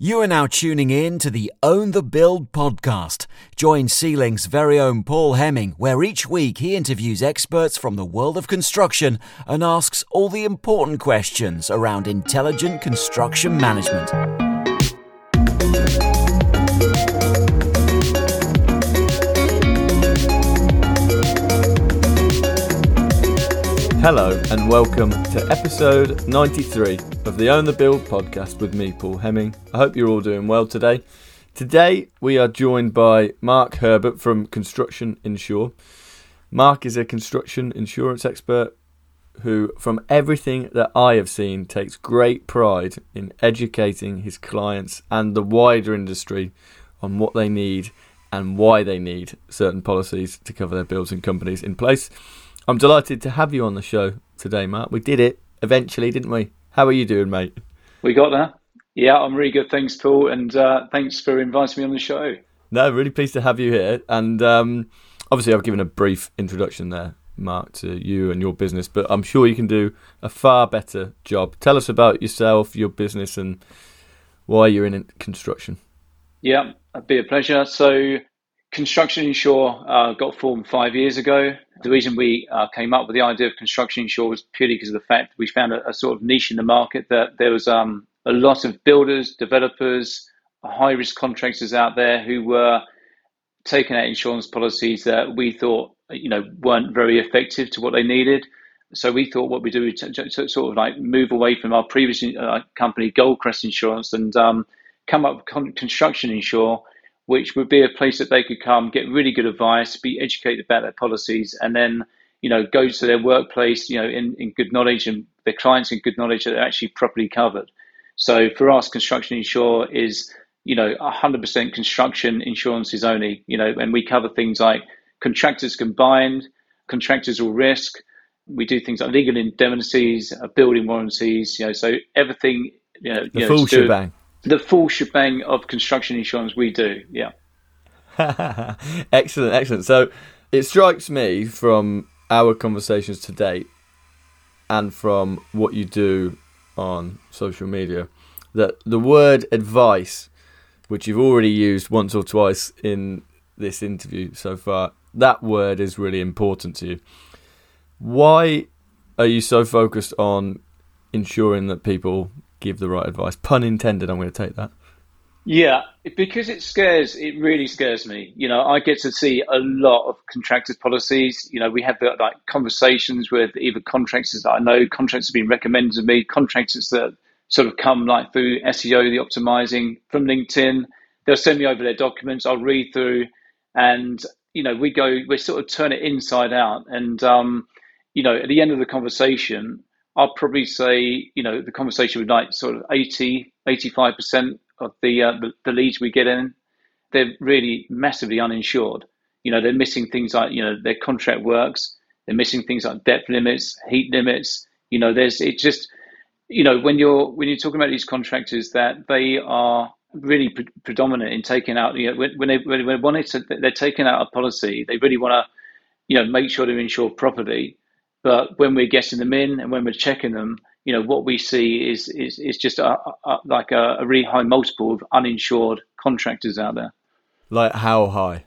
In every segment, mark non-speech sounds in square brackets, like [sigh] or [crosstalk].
You are now tuning in to the Own the Build podcast. Join C-Link's very own Paul Heming, where each week he interviews experts from the world of construction and asks all the important questions around intelligent construction management. Hello and welcome to episode 93 of the Own the Build podcast with me, Paul Heming. I hope you're all doing well today. Today we are joined by Mark Herbert from Construction Insure. Mark is a construction insurance expert who, from everything that I have seen, takes great pride in educating his clients and the wider industry on what they need and why they need certain policies to cover their bills and companies in place. I'm delighted to have you on the show today, Mark. We did it eventually, didn't we? How are you doing, mate? We got there. Yeah, I'm really good. Thanks, Paul, and uh, thanks for inviting me on the show. No, really pleased to have you here. And um, obviously, I've given a brief introduction there, Mark, to you and your business, but I'm sure you can do a far better job. Tell us about yourself, your business, and why you're in construction. Yeah, it'd be a pleasure. So, Construction Insure uh, got formed five years ago. The reason we uh, came up with the idea of Construction Insure was purely because of the fact we found a, a sort of niche in the market that there was um, a lot of builders, developers, high risk contractors out there who were taking out insurance policies that we thought you know weren't very effective to what they needed. So we thought what we do is sort of like move away from our previous uh, company, Goldcrest Insurance, and um, come up with Construction Insure which would be a place that they could come, get really good advice, be educated about their policies, and then you know go to their workplace, you know, in, in good knowledge and their clients in good knowledge that they're actually properly covered. So for us, construction insure is you know 100% construction insurances only. You know, and we cover things like contractors combined, contractors all risk. We do things like legal indemnities, uh, building warranties. You know, so everything. You know, the you full shebang the full shebang of construction insurance we do. Yeah. [laughs] excellent, excellent. So it strikes me from our conversations to date and from what you do on social media that the word advice, which you've already used once or twice in this interview so far, that word is really important to you. Why are you so focused on ensuring that people give the right advice. Pun intended. I'm going to take that. Yeah, because it scares. It really scares me. You know, I get to see a lot of contractors' policies. You know, we have like conversations with either contractors that I know, contractors have been recommended to me, contractors that sort of come like through SEO, the optimizing from LinkedIn. They'll send me over their documents. I'll read through, and you know, we go, we sort of turn it inside out, and um, you know, at the end of the conversation, I'll probably say, you know, the conversation with like sort of 80, 85% of the, uh, the, the leads we get in, they're really massively uninsured. You know, they're missing things like, you know, their contract works. They're missing things like depth limits, heat limits. You know, there's, it just, you know, when you're, when you're talking about these contractors that they are really pre- predominant in taking out, you know, when, when they, when they want it to, they're taking out a policy, they really want to, you know, make sure they're insured properly but when we're getting them in and when we're checking them, you know what we see is is, is just a, a like a, a really high multiple of uninsured contractors out there. Like how high?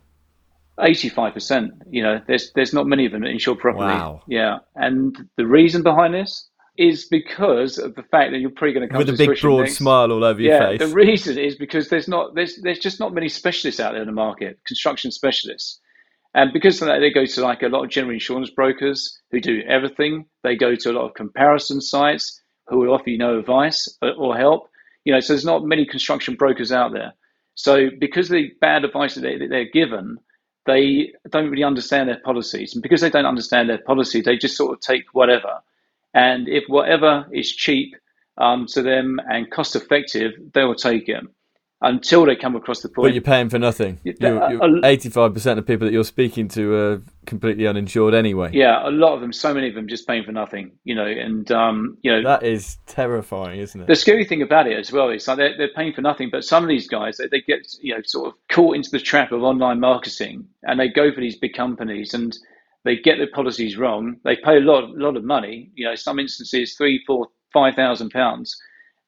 Eighty-five percent. You know, there's there's not many of them insured properly. Wow. Yeah, and the reason behind this is because of the fact that you're probably going to come with a big broad next. smile all over your yeah, face. the reason is because there's not there's there's just not many specialists out there in the market, construction specialists. And because of that, they go to like a lot of general insurance brokers who do everything. They go to a lot of comparison sites who will offer you no advice or help. You know, so there's not many construction brokers out there. So because of the bad advice that, they, they're given, they don't really understand their policies. And because they don't understand their policy, they just sort of take whatever. And if whatever is cheap um, to them and cost effective, they will take it until they come across the point. But you're paying for nothing. Eighty-five percent of people that you're speaking to are completely uninsured anyway. Yeah, a lot of them, so many of them, just paying for nothing. You know, and um, you know that is terrifying, isn't it? The scary thing about it as well is like they're, they're paying for nothing, but some of these guys they, they get you know sort of caught into the trap of online marketing, and they go for these big companies and they get their policies wrong. They pay a lot, a lot of money. You know, some instances three, four, five thousand pounds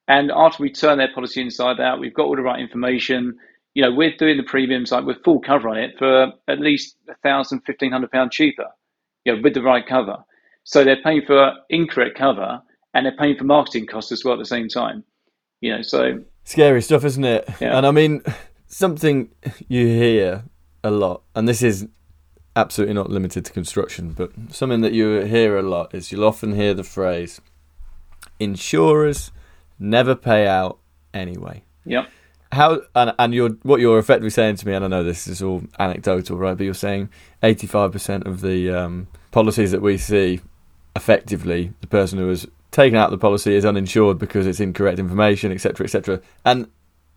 And after we turn their policy inside out, we've got all the right information. You know, we're doing the premiums like with full cover on it for at least a thousand, fifteen hundred pound cheaper. You know, with the right cover. So they're paying for incorrect cover and they're paying for marketing costs as well at the same time. You know, so scary stuff, isn't it? Yeah. And I mean, something you hear a lot, and this is absolutely not limited to construction, but something that you hear a lot is you'll often hear the phrase insurers never pay out anyway. Yep. How and, and you're what you're effectively saying to me, and I know this is all anecdotal, right? But you're saying 85% of the um, policies that we see, effectively, the person who has taken out the policy is uninsured because it's incorrect information, etc., etc. And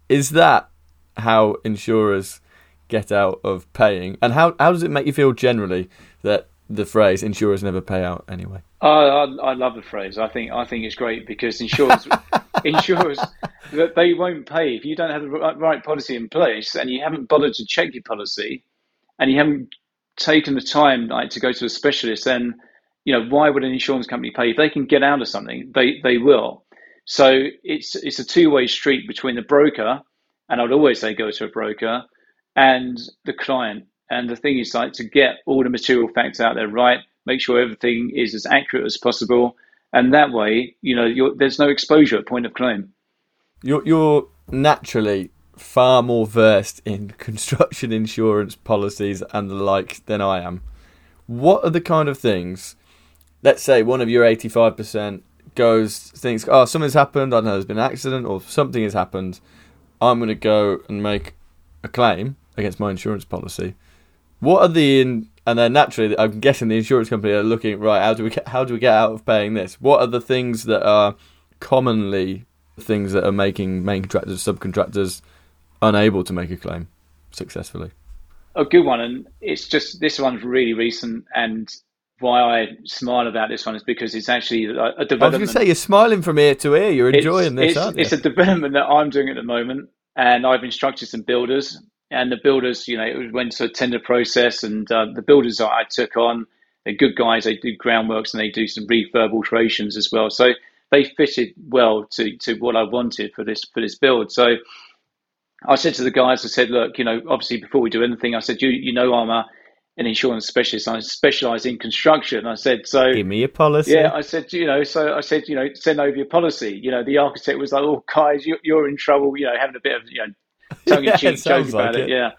is that how insurers get out of paying? And how how does it make you feel generally that the phrase "insurers never pay out" anyway? I, I, I love the phrase. I think I think it's great because insurers [laughs] insurers they won't pay if you don't have the right policy in place and you haven't bothered to check your policy and you haven't taken the time like to go to a specialist. Then you know why would an insurance company pay if they can get out of something? They they will. So it's it's a two way street between the broker and I'd always say go to a broker and the client. And the thing is like to get all the material facts out there right make sure everything is as accurate as possible, and that way, you know, there's no exposure at point of claim. You're, you're naturally far more versed in [laughs] construction insurance policies and the like than I am. What are the kind of things? Let's say one of your eighty-five percent goes thinks, oh, something's happened. I don't know, there's been an accident or something has happened. I'm going to go and make a claim against my insurance policy. What are the in, and then naturally, I'm guessing the insurance company are looking right. How do we get, how do we get out of paying this? What are the things that are commonly things that are making main contractors, subcontractors unable to make a claim successfully? A good one, and it's just this one's really recent, and why I smile about this one is because it's actually a development. I was going to say you're smiling from ear to ear. You're enjoying it's, this, it's, it's a development that I'm doing at the moment, and I've instructed some builders and the builders, you know, it went to a tender process, and uh, the builders I took on, they're good guys. They do groundworks and they do some refurb alterations as well. So they fitted well to to what I wanted for this for this build. So I said to the guys, I said, look, you know, obviously before we do anything, I said, you you know, I'm a an insurance specialist. I specialize in construction. I said, so give me your policy. Yeah, I said, you know, so I said, you know, send over your policy. You know, the architect was like, oh, guys, you, you're in trouble. You know, having a bit of you know [laughs] tongue in cheek joke about like it. it. Yeah.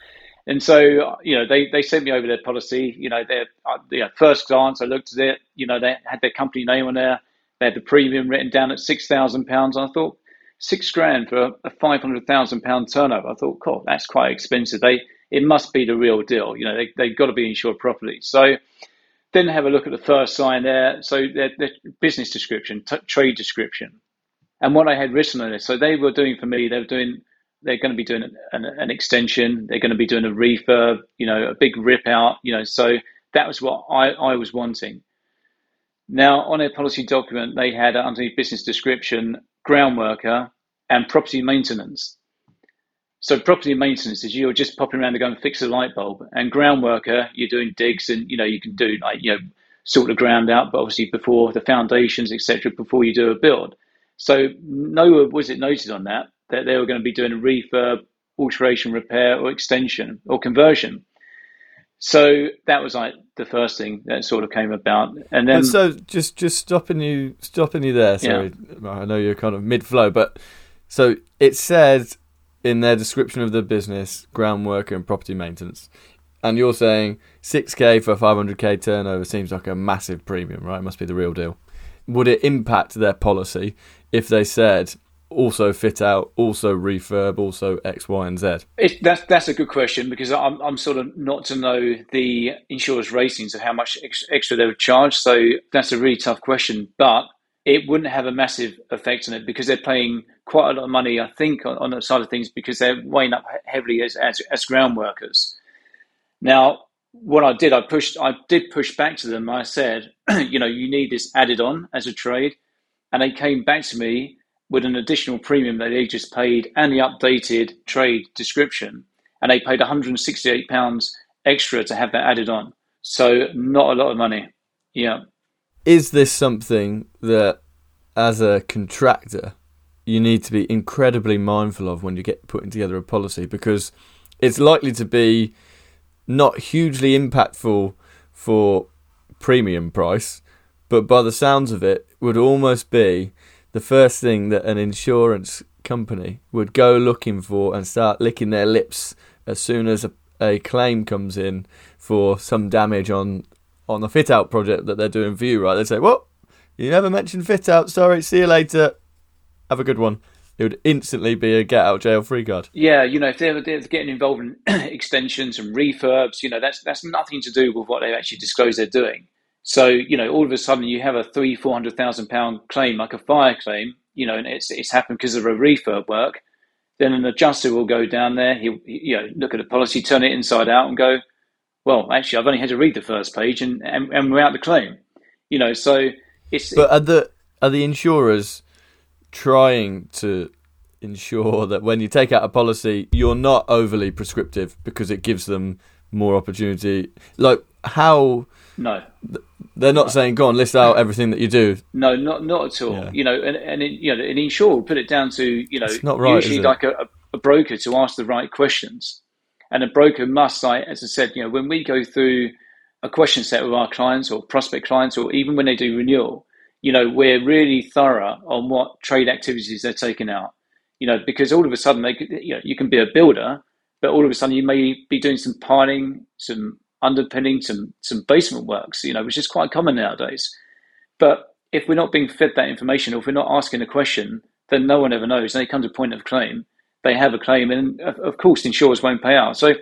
And so, you know, they, they sent me over their policy. You know, their uh, yeah, first glance, I looked at it. You know, they had their company name on there. They had the premium written down at six thousand pounds. I thought six grand for a five hundred thousand pound turnover. I thought, cool, that's quite expensive. They it must be the real deal. You know, they they've got to be insured properly. So then have a look at the first sign there. So their, their business description, t- trade description, and what I had written on it. So they were doing for me, they were doing they're going to be doing an, an, extension. They're going to be doing a refurb, you know, a big rip out, you know. So that was what I, I was wanting. Now, on their policy document, they had underneath business description ground worker and property maintenance. So property maintenance is you're just popping around to go and fix a light bulb, and ground worker you're doing digs and you know you can do like you know sort the ground out, but obviously before the foundations etc. Before you do a build. So nowhere was it noted on that that they were going to be doing a refurb, alteration, repair, or extension or conversion. So that was like the first thing that sort of came about, and then but so just just stopping you stopping you there. Sorry, yeah. I know you're kind of mid flow, but so it said in their description of the business, ground worker and property maintenance, and you're saying six k for five hundred k turnover seems like a massive premium, right? It must be the real deal. Would it impact their policy if they said also fit out, also refurb, also X, Y, and Z? It, that's that's a good question because I'm I'm sort of not to know the insurers' ratings of how much ex, extra they would charge. So that's a really tough question, but it wouldn't have a massive effect on it because they're paying quite a lot of money, I think, on, on the side of things because they're weighing up heavily as as, as ground workers. Now, what I did, I pushed, I did push back to them. I said, [clears throat] you know, you need this added on as a trade, and they came back to me with an additional premium that they just paid and the updated trade description. And they paid £168 extra to have that added on. So, not a lot of money. Yeah. Is this something that, as a contractor, you need to be incredibly mindful of when you get putting together a policy because it's likely to be not hugely impactful for premium price, but by the sounds of it, would almost be the first thing that an insurance company would go looking for and start licking their lips as soon as a, a claim comes in for some damage on on the fit out project that they're doing for you, right? They say, Well, you never mentioned fit out, sorry, see you later. Have a good one. It would instantly be a get out jail free card. Yeah, you know, if they're, they're getting involved in [clears throat] extensions and refurbs, you know, that's that's nothing to do with what they actually disclose they're doing. So, you know, all of a sudden you have a three, four hundred thousand pound claim, like a fire claim, you know, and it's it's happened because of a refurb work. Then an adjuster will go down there, he'll you know look at the policy, turn it inside out, and go, well, actually, I've only had to read the first page, and and, and we're out the claim. You know, so it's. But are the are the insurers trying to ensure that when you take out a policy, you're not overly prescriptive because it gives them more opportunity? Like how? No, they're not saying go on list out everything that you do. No, not not at all. Yeah. You know, and and you know, an insurer will put it down to you know, not right, usually like a, a broker to ask the right questions, and a broker must, like as I said, you know, when we go through a question set with our clients or prospect clients, or even when they do renewal, you know, we're really thorough on what trade activities they're taking out. You know, because all of a sudden they, could, you know, you can be a builder, but all of a sudden you may be doing some piling, some underpinning, some some basement works, you know, which is quite common nowadays. But if we're not being fed that information, or if we're not asking a question, then no one ever knows. And they come to point of claim, they have a claim, and of course, insurers won't pay out. So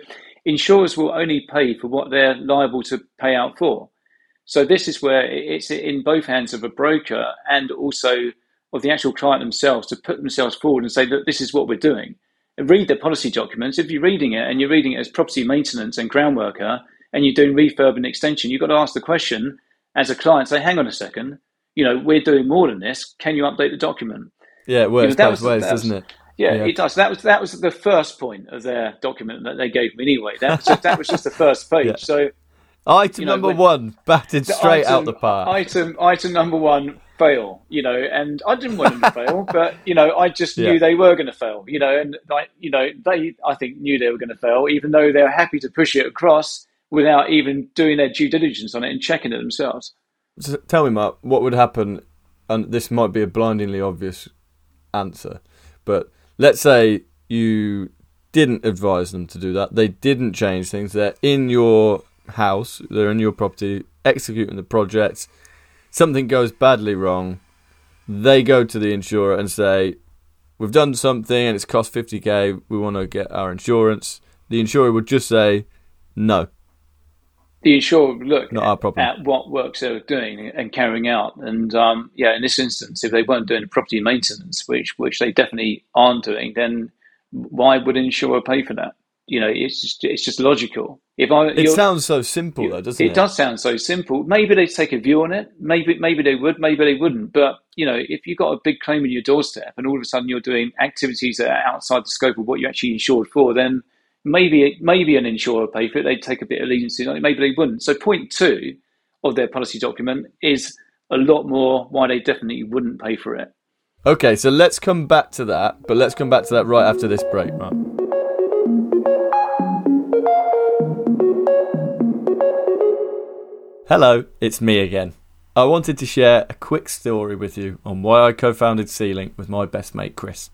insurers will only pay for what they're liable to pay out for. So this is where it's in both hands of a broker and also of the actual client themselves to put themselves forward and say, look, this is what we're doing. And read the policy documents. If you're reading it and you're reading it as property maintenance and ground worker, and you're doing refurb and extension, you've got to ask the question as a client, say, hang on a second, you know, we're doing more than this. Can you update the document? Yeah, it works you know, both ways, doesn't it? Yeah, yeah, it does. That was that was the first point of their document that they gave me anyway. That was just, that was just the first [laughs] page. Yeah. So item you know, number one, batted straight item, out the park. Item item number one, fail. You know, and I didn't want them to fail, [laughs] but you know, I just yeah. knew they were going to fail. You know, and like you know, they I think knew they were going to fail, even though they were happy to push it across without even doing their due diligence on it and checking it themselves. So tell me, Mark, what would happen? And this might be a blindingly obvious answer, but let's say you didn't advise them to do that. They didn't change things. They're in your house, they're in your property, executing the project. Something goes badly wrong. They go to the insurer and say, We've done something and it's cost 50k. We want to get our insurance. The insurer would just say, No, the insurer would look Not our problem. at what works they were doing and carrying out. And um, yeah, in this instance, if they weren't doing property maintenance, which which they definitely aren't doing, then why would an insurer pay for that? You know, it's just it's just logical. If I, it sounds so simple, though, doesn't it? It does sound so simple. Maybe they take a view on it. Maybe maybe they would. Maybe they wouldn't. But you know, if you've got a big claim on your doorstep, and all of a sudden you're doing activities that are outside the scope of what you actually insured for, then maybe maybe an insurer pay for it. They'd take a bit of leniency on it. Maybe they wouldn't. So point two of their policy document is a lot more why they definitely wouldn't pay for it. Okay, so let's come back to that, but let's come back to that right after this break, Mark. Hello, it's me again. I wanted to share a quick story with you on why I co founded C-Link with my best mate Chris.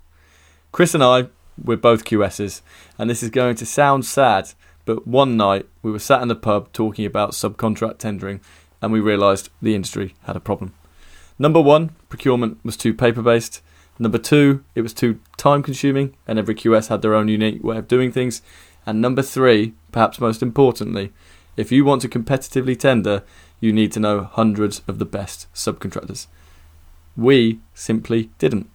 Chris and I we're both QSs, and this is going to sound sad, but one night we were sat in the pub talking about subcontract tendering, and we realised the industry had a problem. Number one, procurement was too paper based. Number two, it was too time consuming, and every QS had their own unique way of doing things. And number three, perhaps most importantly, if you want to competitively tender, you need to know hundreds of the best subcontractors. We simply didn't.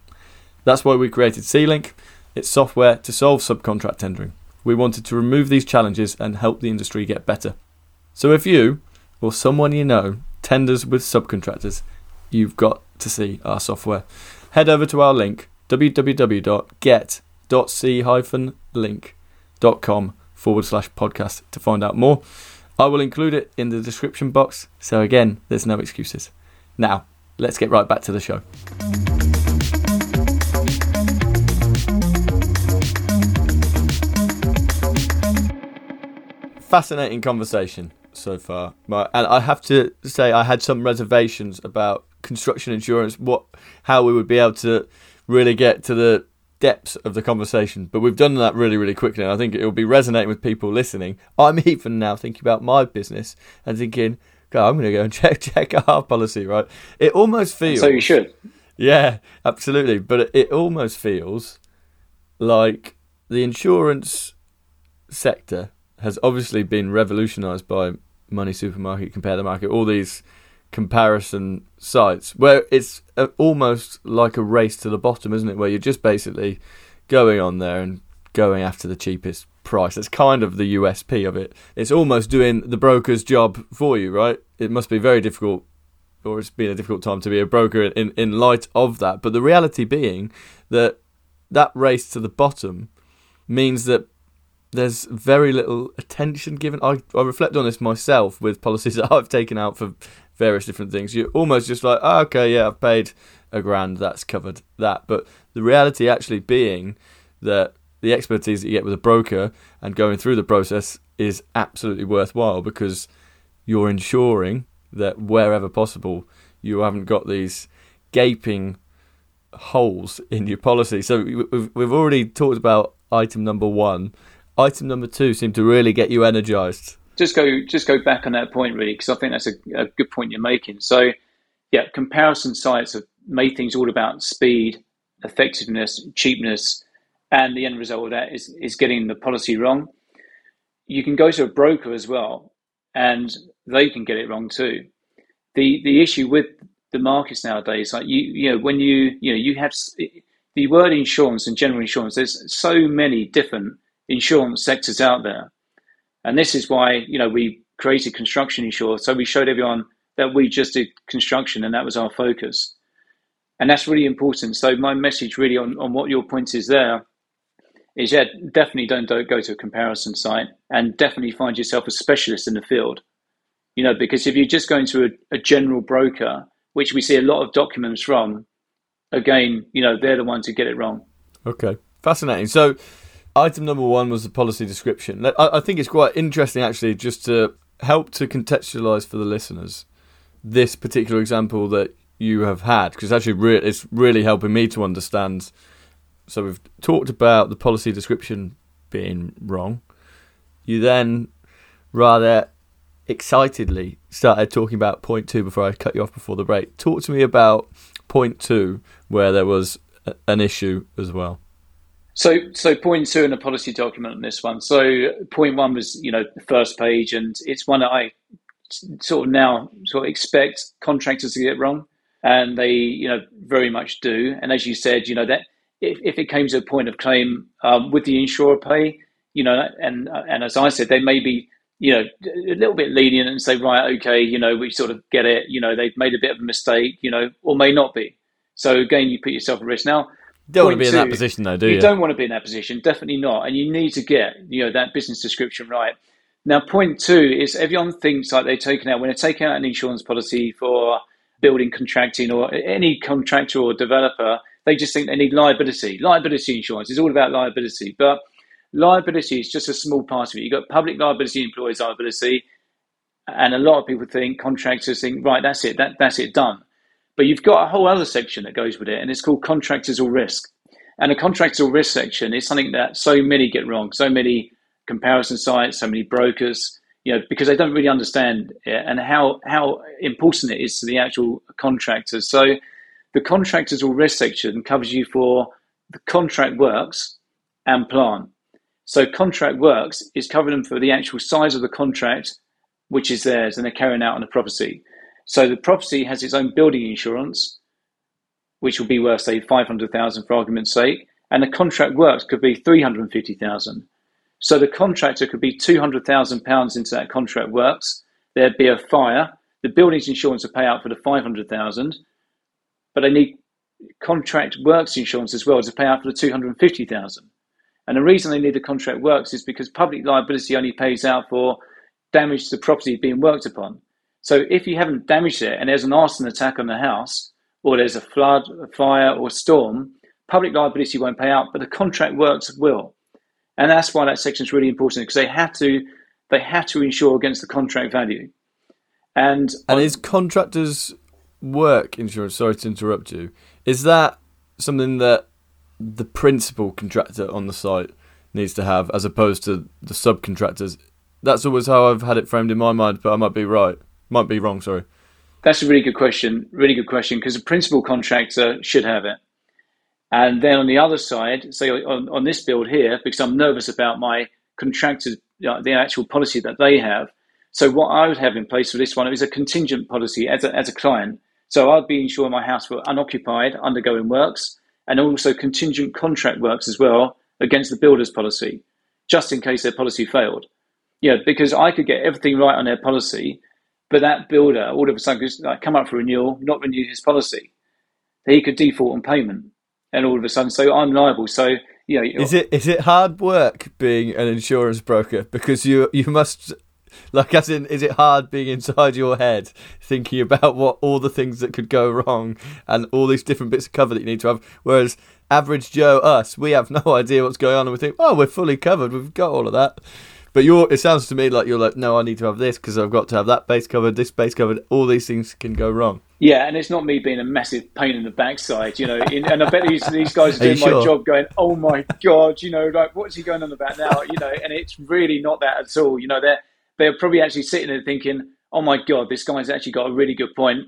That's why we created C-Link it's software to solve subcontract tendering. We wanted to remove these challenges and help the industry get better. So if you, or someone you know, tenders with subcontractors, you've got to see our software. Head over to our link www.get.c-link.com forward slash podcast to find out more. I will include it in the description box, so again, there's no excuses. Now, let's get right back to the show. Fascinating conversation so far. And I have to say, I had some reservations about construction insurance, what, how we would be able to really get to the depths of the conversation. But we've done that really, really quickly. And I think it will be resonating with people listening. I'm [laughs] even now thinking about my business and thinking, God, I'm going to go and [laughs] check check our policy, right? It almost feels. So you should. Yeah, absolutely. But it almost feels like the insurance sector has obviously been revolutionised by Money Supermarket, Compare the Market, all these comparison sites where it's almost like a race to the bottom, isn't it? Where you're just basically going on there and going after the cheapest price. That's kind of the USP of it. It's almost doing the broker's job for you, right? It must be very difficult, or it's been a difficult time to be a broker in, in light of that. But the reality being that that race to the bottom means that there's very little attention given. I, I reflect on this myself with policies [laughs] that I've taken out for various different things. You're almost just like, oh, okay, yeah, I've paid a grand, that's covered that. But the reality actually being that the expertise that you get with a broker and going through the process is absolutely worthwhile because you're ensuring that wherever possible you haven't got these gaping holes in your policy. So we've, we've already talked about item number one item number two seemed to really get you energized. Just go, just go back on that point, really, because I think that's a, a good point you're making. So, yeah, comparison sites have made things all about speed, effectiveness, cheapness, and the end result of that is is getting the policy wrong. You can go to a broker as well, and they can get it wrong too. the The issue with the markets nowadays, like you, you know, when you, you know, you have the word insurance and general insurance. There's so many different insurance sectors out there. And this is why, you know, we created Construction Insure. So we showed everyone that we just did construction and that was our focus. And that's really important. So my message really on, on what your point is there is yeah, definitely don't, don't go to a comparison site and definitely find yourself a specialist in the field. You know, because if you're just going to a, a general broker, which we see a lot of documents from, again, you know, they're the ones who get it wrong. Okay. Fascinating. So Item number one was the policy description. I, I think it's quite interesting, actually, just to help to contextualize for the listeners this particular example that you have had, because actually re- it's really helping me to understand. So we've talked about the policy description being wrong. You then rather excitedly started talking about point two before I cut you off before the break. Talk to me about point two, where there was an issue as well. So, so point two in the policy document on this one. So, point one was, you know, the first page, and it's one that I sort of now sort of expect contractors to get wrong, and they, you know, very much do. And as you said, you know, that if, if it came to a point of claim um, with the insurer pay, you know, and and as I said, they may be, you know, a little bit lenient and say, right, okay, you know, we sort of get it, you know, they've made a bit of a mistake, you know, or may not be. So again, you put yourself at risk. Now, don't want to be two, in that position, though, do you? You don't want to be in that position, definitely not. And you need to get you know that business description right. Now, point two is everyone thinks like they're taking out when they're taking out an insurance policy for building contracting or any contractor or developer, they just think they need liability. Liability insurance is all about liability, but liability is just a small part of it. You've got public liability, employees liability, and a lot of people think contractors think right, that's it, that that's it, done. But you've got a whole other section that goes with it, and it's called contractors all risk. And a contractors all risk section is something that so many get wrong, so many comparison sites, so many brokers, you know, because they don't really understand it and how how important it is to the actual contractors. So the contractors all risk section covers you for the contract works and plant. So contract works is covering them for the actual size of the contract, which is theirs, and they're carrying out on the property. So the property has its own building insurance, which will be worth say five hundred thousand for argument's sake, and the contract works could be three hundred and fifty thousand. So the contractor could be two hundred thousand pounds into that contract works. There'd be a fire. The building's insurance will pay out for the five hundred thousand, but they need contract works insurance as well to pay out for the two hundred and fifty thousand. And the reason they need the contract works is because public liability only pays out for damage to the property being worked upon. So if you haven't damaged it and there's an arson attack on the house, or there's a flood, a fire, or a storm, public liability won't pay out, but the contract works will. And that's why that section is really important because they have to they have to insure against the contract value. And and is contractors' work insurance? Sorry to interrupt you. Is that something that the principal contractor on the site needs to have, as opposed to the subcontractors? That's always how I've had it framed in my mind, but I might be right. Might be wrong. Sorry. That's a really good question. Really good question because the principal contractor should have it. And then on the other side, say on, on this build here, because I'm nervous about my contracted, you uh, know, the actual policy that they have. So what I would have in place for this one is a contingent policy as a, as a client. So I'd be ensuring my house were unoccupied, undergoing works, and also contingent contract works as well against the builder's policy, just in case their policy failed. Yeah, because I could get everything right on their policy, but that builder all of a sudden could like, come up for renewal, not renew his policy. He could default on payment and all of a sudden, so I'm liable. So you know, is it is it hard work being an insurance broker because you you must like as in is it hard being inside your head thinking about what all the things that could go wrong and all these different bits of cover that you need to have whereas average joe us we have no [laughs] idea what's going on and we think oh we're fully covered we've got all of that but you're, it sounds to me like you're like, no, I need to have this because I've got to have that base covered, this base covered. All these things can go wrong. Yeah, and it's not me being a massive pain in the backside, you know. In, and I bet these these guys are doing are my sure? job, going, "Oh my god," you know, like what's he going on about now, you know? And it's really not that at all. You know, they're they're probably actually sitting there thinking, "Oh my god, this guy's actually got a really good point.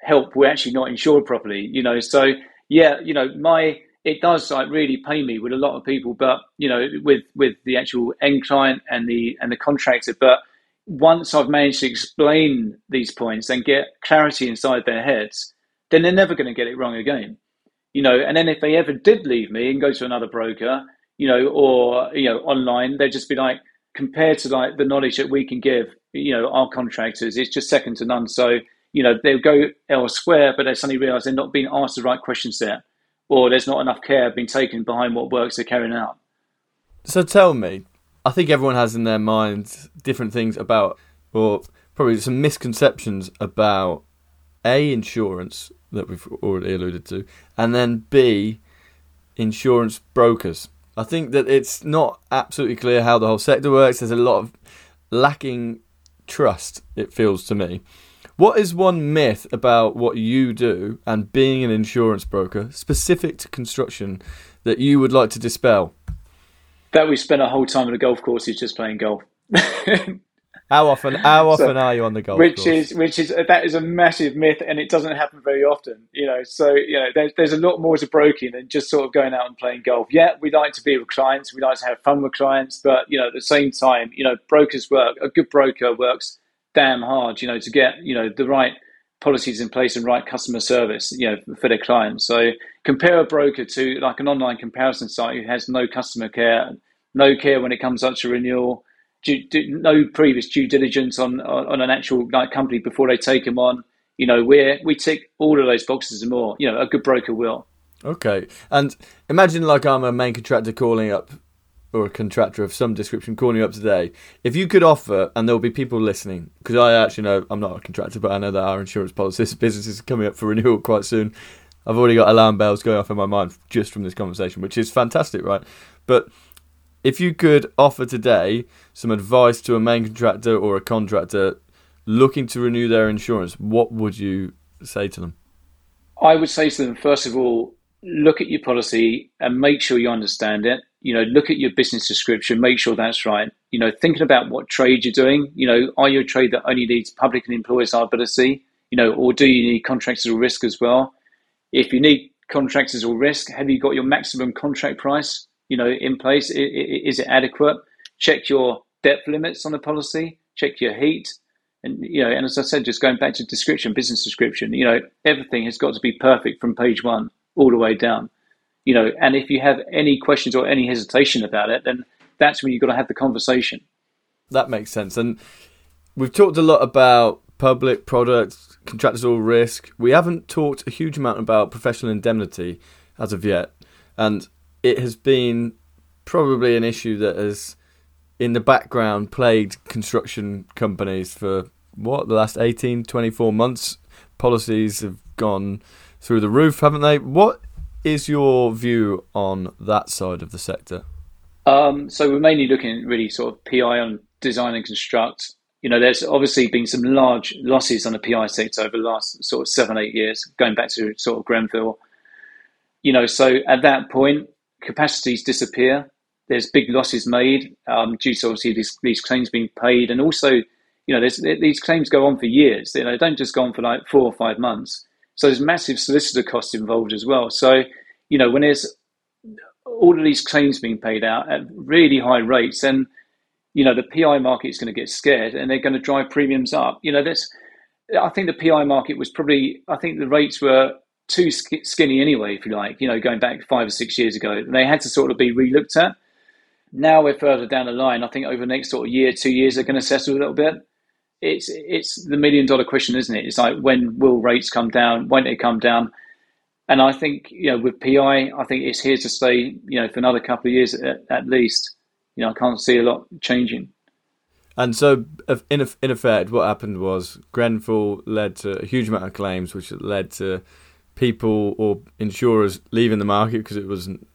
Help, we're actually not insured properly," you know. So yeah, you know, my it does like really pay me with a lot of people, but you know, with with the actual end client and the and the contractor. But once I've managed to explain these points and get clarity inside their heads, then they're never going to get it wrong again. You know, and then if they ever did leave me and go to another broker, you know, or you know, online, they'd just be like, compared to like the knowledge that we can give, you know, our contractors, it's just second to none. So, you know, they'll go elsewhere, but they suddenly realise they're not being asked the right questions there or there's not enough care being taken behind what works they're carrying out. So tell me, I think everyone has in their minds different things about, or probably some misconceptions about A, insurance that we've already alluded to, and then B, insurance brokers. I think that it's not absolutely clear how the whole sector works. There's a lot of lacking trust, it feels to me. What is one myth about what you do and being an insurance broker, specific to construction, that you would like to dispel? That we spend a whole time on the golf course is just playing golf. [laughs] how often? How often so, are you on the golf which course? is which is that is a massive myth, and it doesn't happen very often. You know, so you know, there's there's a lot more to broking than just sort of going out and playing golf. Yeah, we like to be with clients, we like to have fun with clients, but you know, at the same time, you know, brokers work. A good broker works damn hard, you know, to get you know the right policies in place and right customer service, you know, for their clients. So compare a broker to like an online comparison site who has no customer care, no care when it comes up to renewal, no previous due diligence on on an actual like company before they take them on. You know, we we tick all of those boxes and more. You know, a good broker will. Okay, and imagine like I'm a main contractor calling up or a contractor of some description calling you up today, if you could offer, and there'll be people listening, because I actually know I'm not a contractor, but I know that our insurance policies [laughs] business is coming up for renewal quite soon. I've already got alarm bells going off in my mind just from this conversation, which is fantastic, right? But if you could offer today some advice to a main contractor or a contractor looking to renew their insurance, what would you say to them? I would say to them, first of all, look at your policy and make sure you understand it you know, look at your business description, make sure that's right. You know, thinking about what trade you're doing. You know, are you a trade that only needs public and employers liability? You know, or do you need contractors all risk as well? If you need contractors all risk, have you got your maximum contract price? You know, in place. Is it adequate? Check your depth limits on the policy. Check your heat, and you know, and as I said, just going back to description, business description. You know, everything has got to be perfect from page one all the way down you know, and if you have any questions or any hesitation about it, then that's when you've got to have the conversation. That makes sense. And we've talked a lot about public products, contractual risk. We haven't talked a huge amount about professional indemnity as of yet. And it has been probably an issue that has, in the background, plagued construction companies for what, the last 18, 24 months. Policies have gone through the roof, haven't they? What is your view on that side of the sector? Um, so we're mainly looking at really sort of PI on design and construct, you know, there's obviously been some large losses on the PI sector over the last sort of seven, eight years, going back to sort of Grenfell. You know, so at that point, capacities disappear. There's big losses made um, due to obviously these, these claims being paid, and also, you know, these claims go on for years. You know, they don't just go on for like four or five months. So there's massive solicitor costs involved as well. So, you know, when there's all of these claims being paid out at really high rates, then you know the PI market is going to get scared and they're going to drive premiums up. You know, that's I think the PI market was probably I think the rates were too skinny anyway, if you like. You know, going back five or six years ago, and they had to sort of be relooked at. Now we're further down the line. I think over the next sort of year, two years, they're going to settle a little bit. It's it's the million dollar question, isn't it? It's like when will rates come down? When they come down? And I think you know with PI, I think it's here to stay. You know, for another couple of years at, at least. You know, I can't see a lot changing. And so, in in effect, what happened was Grenfell led to a huge amount of claims, which led to people or insurers leaving the market because it wasn't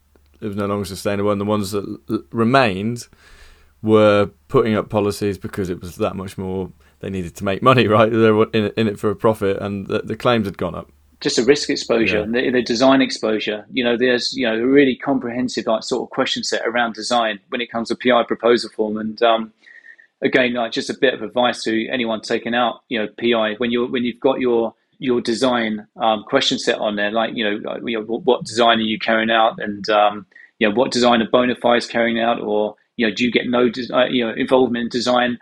it was no longer sustainable, and the ones that l- remained were putting up policies because it was that much more. They needed to make money, [laughs] right? They were in, in it for a profit, and the, the claims had gone up just a risk exposure, yeah. the, the, design exposure. You know, there's you know a really comprehensive like sort of question set around design when it comes to PI proposal form. And um, again, like just a bit of advice to anyone taking out you know PI when you when you've got your your design um, question set on there, like you know, like, you know what design are you carrying out, and um, you know what design of bona fides carrying out, or you know do you get no uh, you know involvement in design?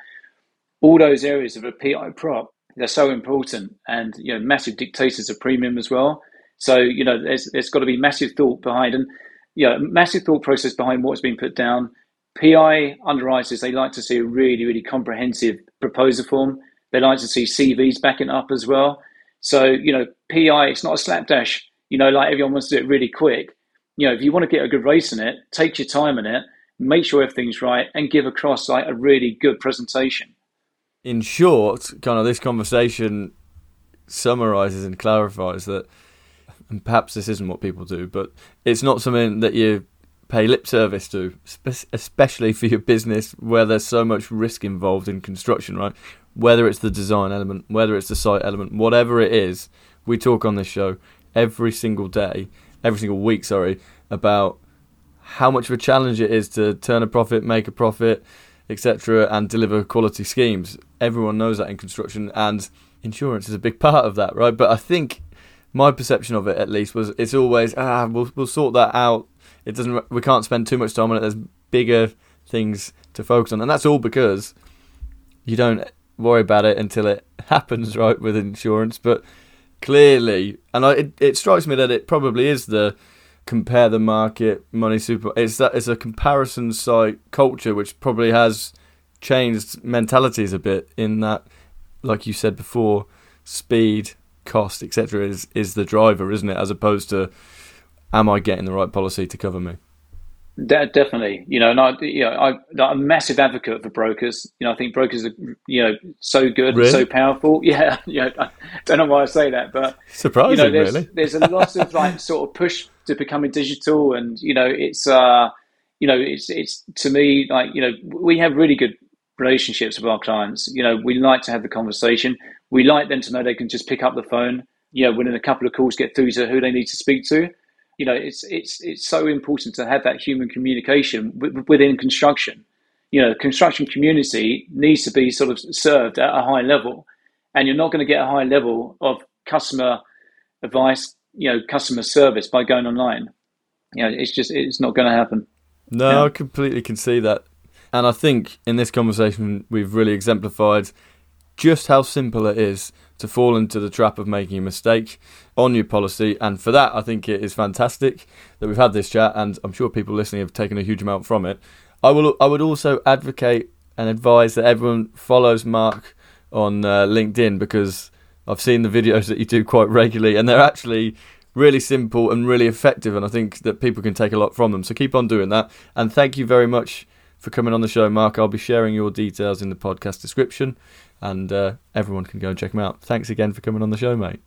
All those areas of a PI prop they're so important and you know massive dictators of premium as well. So you know there's there's got to be massive thought behind and you know massive thought process behind what's been put down. PI underwriters they like to see a really really comprehensive proposal form. They like to see CVs backing up as well. So you know PI it's not a slapdash. You know like everyone wants to do it really quick. You know if you want to get a good race in it, take your time in it, make sure everything's right, and give across like a really good presentation in short, kind of this conversation summarizes and clarifies that, and perhaps this isn't what people do, but it's not something that you pay lip service to, especially for your business where there's so much risk involved in construction, right? Whether it's the design element, whether it's the site element, whatever it is, we talk on this show every single day, every single week, sorry, about how much of a challenge it is to turn a profit, make a profit, etc., and deliver quality schemes. Everyone knows that in construction, and insurance is a big [laughs] part of that, right? But I think my perception of it, at least, was it's always ah, we'll we'll sort that out. It doesn't. We can't spend too much time on it. There's bigger things to focus on, and that's all because you don't worry about it until it [laughs] happens, right? With insurance, but clearly, and I, it, it strikes me that it probably is the compare the market, money super. It's that it's a comparison site culture which probably has changed mentalities a bit. In that, like you said before, speed, cost, etc. is is the driver, isn't it? As opposed to, am I getting the right policy to cover me? De- definitely, you know, and I, you know, I, am a massive advocate for brokers. You know, I think brokers are, you know, so good really? and so powerful. [laughs] Yeah, yeah. I don't know why I say that, but surprising. You know, there's, really. there's a lot of like sort of push to becoming digital, and you know, it's, uh, you know, it's, it's to me like, you know, we have really good relationships with our clients. You know, we like to have the conversation. We like them to know they can just pick up the phone. You know, within a couple of calls, get through to who they need to speak to you know, it's it's it's so important to have that human communication within construction. You know, construction community needs to be sort of served at a high level, and you're not going to get a high level of customer advice, you know, customer service by going online. You know, it's just it's not going to happen. No. I completely can see that, and I think in this conversation we've really exemplified just how simple it is to fall into the trap of making a mistake on your policy. And for that, I think it is fantastic that we've had this chat, and I'm sure people listening have taken a huge amount from it. I will. I would also advocate and advise that everyone follows Mark on uh, LinkedIn because I've seen the videos that you do quite regularly, and they're actually really simple and really effective. And I think that people can take a lot from them. So keep on doing that. And thank you very much for coming on the show, Mark. I'll be sharing your details in the podcast description and uh, everyone can go and check them out. Thanks again for coming on the show, mate.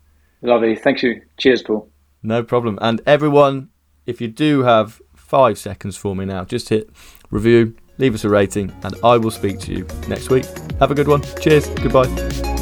Lovely. Thank you. Cheers, Paul. No problem. And everyone, if you do have five seconds for me now, just hit review, leave us a rating, and I will speak to you next week. Have a good one. Cheers. Goodbye.